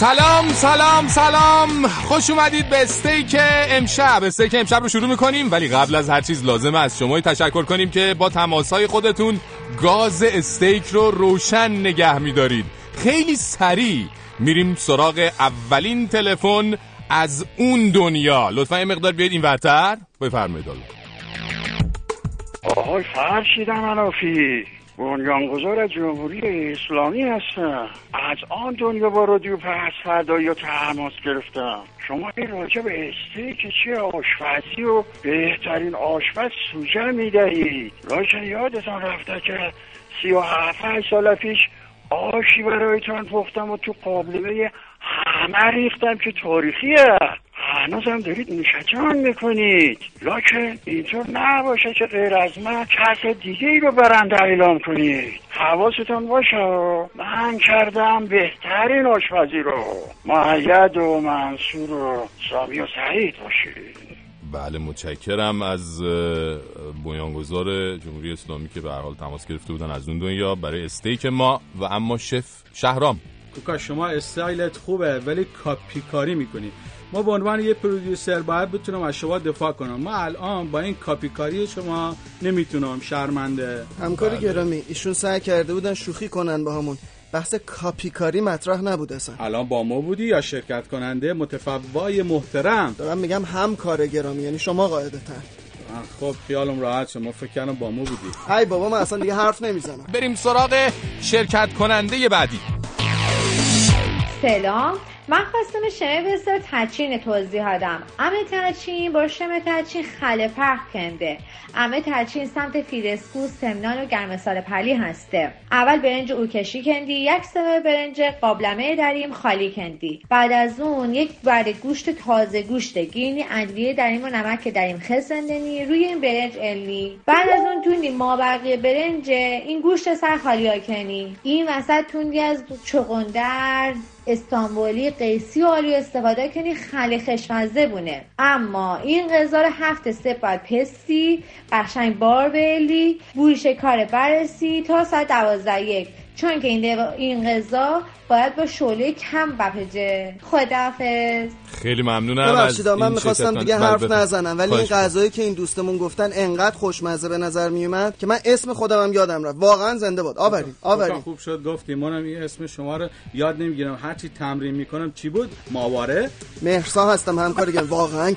سلام سلام سلام. خوش اومدید به استیک امشب. استیک امشب رو شروع می‌کنیم ولی قبل از هر چیز لازمه از شما تشکر کنیم که با تماسهای خودتون گاز استیک رو روشن نگه میدارید. خیلی سریع میریم سراغ اولین تلفن از اون دنیا. لطفا یه مقدار بیاید این ورتر. بفرمایید آقای فرشید منافی بنیانگذار جمهوری اسلامی هستم. از آن دنیا با رادیو پس فردا یا تماس گرفتم. شما این راجع به استیک چه آشپزی و بهترین آشپز سوژه می‌دهید. راجع یادتان رفته که سی و هفت سال پیش آشی برایتان پختم و تو قابلمه همه ریختم که تاریخیه. هنوزم دارید نوشجان می‌کنید. لکن اینطور نباشه که غیر از من کس دیگه ای رو برنده اعلام کنید. حواستان باشه. من کردم بهترین آشپزی رو. معید و منصور و سامی و سعید باشید بله متشکرم از بنیانگذار جمهوری اسلامی که به حال تماس گرفته بودن از اون دنیا. برای استیک ما و اما شف شهرام. کوکا شما استایلت خوبه ولی کاپی کاری می‌کنی. ما به عنوان یه پرودیوسر باید بتونم از شما دفاع کنم. ما الان با این کاپی کاری شما نمی‌تونم شرمنده. همکاری بله. گرامی ایشون سعی کرده بودن شوخی کنن با همون بحث کاپی کاری مطرح نبود اصلا. الان با ما بودی یا شرکت کننده متفوای محترم؟ دارم میگم هم کار گرامی یعنی شما قاعده تر خب خیالم راحت شما فکر کردم با ما بودی. ای بابا من اصلا دیگه حرف نمی‌زنم. بریم سراغ شرکت کننده بعدی. سلام. من خواستم شمه بسیار تچین توضیح هدم امه تچین با شمه تچین خله پرخ کنده. امه تچین سمت فیرسکو سمنان و گرمسال پلی هسته. اول برنج او کشی کندی یک سمه برنج قابلمه دریم خالی کندی. بعد از اون یک برد گوشت تازه گوشت گینی ادویه دریم و نمک دریم خسندنی روی این برنج النی بعد از اون توندی ما بقیه برنج این گوشت سر خالی کنی این وسط توندی از چغندر استانبولی قیسی آلو استفاده کنی خیلی خشمزه بونه. اما این غذا رو هفت سه باید پستی قشنگ بار بلی بوی کار برسی تا ساعت دوازده یک. چون که این, این غذا باید با شعله کم بپجه خدافز خیلی ممنونم از من می‌خواستم دیگه حرف نزنم ولی این غذایی که این دوستمون گفتن انقدر خوشمزه به نظر میومد که من اسم خودم هم یادم رفت. واقعا زنده باد. آورین آورین خوب شد گفتی منم این اسم شما رو یاد نمی‌گیرم. هرچی تمرین می‌کنم چی بود؟ ماواره. مهرسا هستم همکار گم واقعا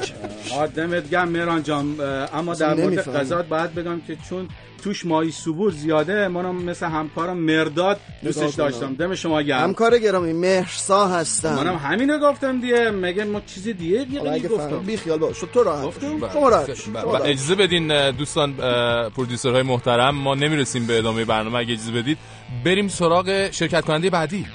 آدمت گم مهران جان. اما در مورد غذا باید بگم که چون توش مایی سبور زیاده منم مثل همکارم مرداد دوستش داشتم. دم شما گرم. همکار گرامی مهرسا هستم. منم همینو گفتم دیگه. مگه ما چیز دیگه دیگه گفتم. بی خیال باش. تو راحت شما راحت اجازه بدین دوستان پرودیوسرهای محترم ما نمی‌رسیم به ادامه برنامه. اگه اجازه بدید بریم سراغ شرکت کننده بعدی.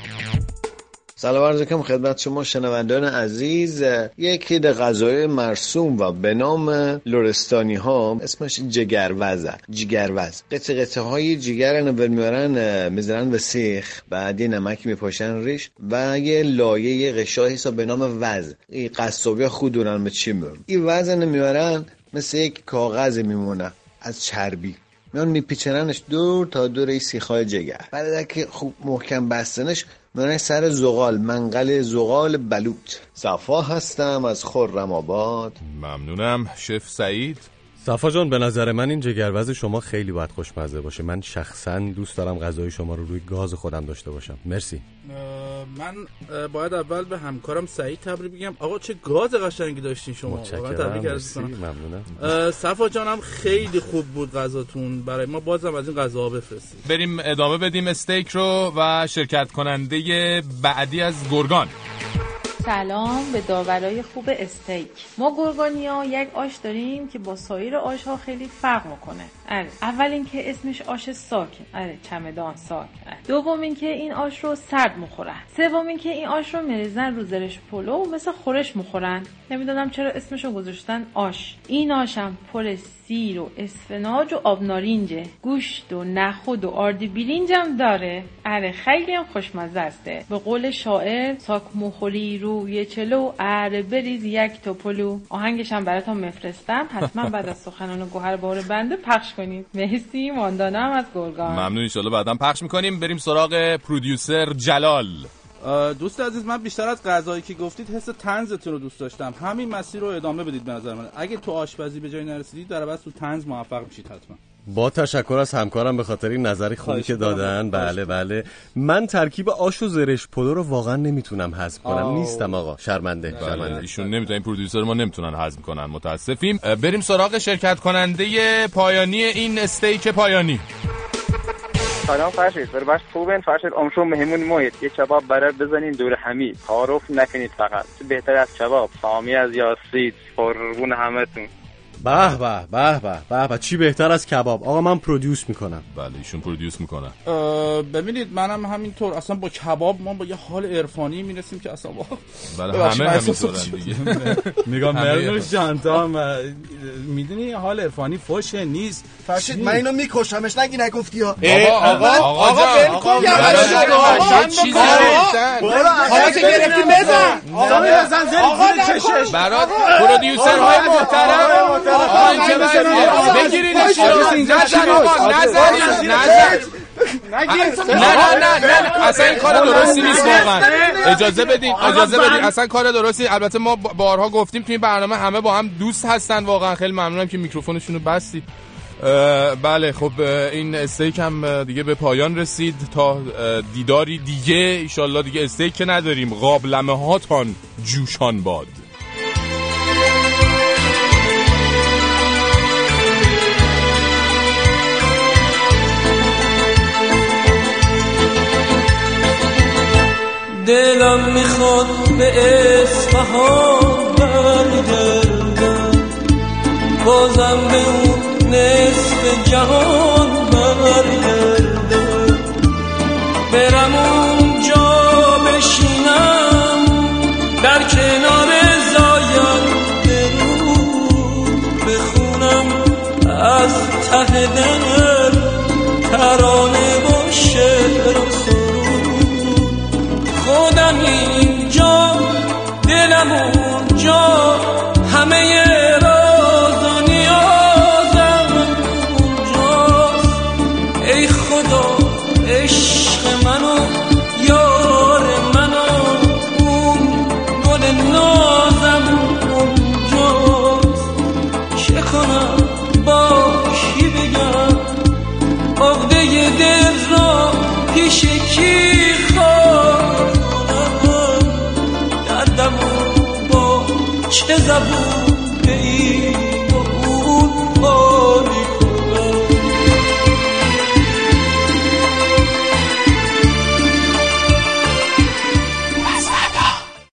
سلام عرض کنم خدمت شما شنوندان عزیز. یکی ده غذای مرسوم و به نام لورستانی ها اسمش جگروزه جگروز. قطع قطعه های جگر نول میارن می‌زنن به سیخ. بعد یه نمک میپاشن ریش و یه لایه قشای حساب به نام وز. این قصابی خودونن به چی میارن این وزن میارن مثل یک کاغذ میمونه. از چربی. میان میپیچننش دور تا دور این سیخای جگر. بعد که خوب محکم بستنش من سر زغال منقل زغال بلوط. صفا هستم از خرم آباد. ممنونم شف سعید. صفا جان به نظر من این جگروز شما خیلی باید خوشمزه باشه. من شخصا دوست دارم غذای شما رو روی گاز خودم داشته باشم. مرسی. من باید اول به همکارم سعید تبریک بگم. آقا چه گاز قشنگی داشتین شما. متشکرم. ممنونم. صفا جانم خیلی خوب بود غذاتون. برای ما بازم از این غذا بفرستید. بریم ادامه بدیم استیک رو و شرکت کننده بعدی از گرگان. سلام به داورای خوب استیک. ما گرگانیا یک آش داریم که با سایر آش ها خیلی فرق می‌کنه. اره اول اینکه اسمش آش ساکه اره چمدان ساک. اره. دوم اینکه این آش رو سرد می‌خورن. سوم اینکه این آش رو میریزن رو زرش پلو و مثل خورش می‌خورن. نمی‌دونم چرا اسمش رو گذاشتن آش. این آشم پر سیر و اسفناج و آب نارینجه گوشت و نخود و آرد برینج هم داره. اره خیلی هم خوشمزه استه به قول شاعر ساک مخوری روی چلو. اره بریز یک توپلو آهنگش هم براتون مفرستم حتما بعد از سخنان گوهر بار بنده پخش کنید. مرسی. ماندانم از گرگان. ممنون انشالله بعدا پخش می‌کنیم. بریم سراغ پرودیوسر جلال. دوست عزیز من بیشتر از غذایی که گفتید حس تنزتون رو دوست داشتم. همین مسیر رو ادامه بدید به نظر من. اگه تو آشپزی به جای نرسیدید در بس تو تنز موفق میشید حتما. با تشکر از همکارم به خاطر این نظری خوبی که دادن. بله بله. من ترکیب آش و زرش پلو رو واقعا نمی‌تونم هضم کنم. نیستم آقا. شرمنده. بله. شرمنده. ایشون نمی‌تونن پرودیوسر ما نمی‌تونن هضم کنن. متاسفیم. بریم سراغ شرکت کننده پایانی این استیک پایانی. سلام فرشید. بر بخش خوبین. فرشید امشو مهمون مایید یه کباب برای بزنین دور همی. تعارف نکنید فقط. بهتر از کباب. سامی از یاسید. قربون همتون. به به به به به به. چی بهتر از کباب؟ آقا من پرودیوس می‌کنم. بله ایشون پرودیوس می‌کنن ببینید منم همینطور. اصلا با کباب ما با یه حال عرفانی می‌رسیم که اصلا با بله همه همینطورن دیگه. میگم مرنوش جان تا می‌دونی حال عرفانی فوشه نیست. فرشید من اینو میکشمش نگی نگفتی ها. آقا آقا آقا چیزی؟ حالا که گرفتی بزن آقا بزن زیر چشش برات پرودیوسر های محترم. نزن نزن نه نه نه نه اصلا این کار درستی نیست. واقعا. اجازه بدین اجازه بدین اصلا کار درستی البته ما بارها گفتیم توی برنامه همه با هم دوست هستن واقعا خیلی ممنونم که میکروفونشون رو بستید بله خب این استیک هم دیگه به پایان رسید تا دیداری دیگه ایشالله دیگه استیک که نداریم. قابلمه هاتان جوشان باد. دلم می‌خواد به اصفهان برگردم. بازم به اون نصف جهان برگردم. برم اونجا خودم اینجا دلم اونجا. همه چه زبون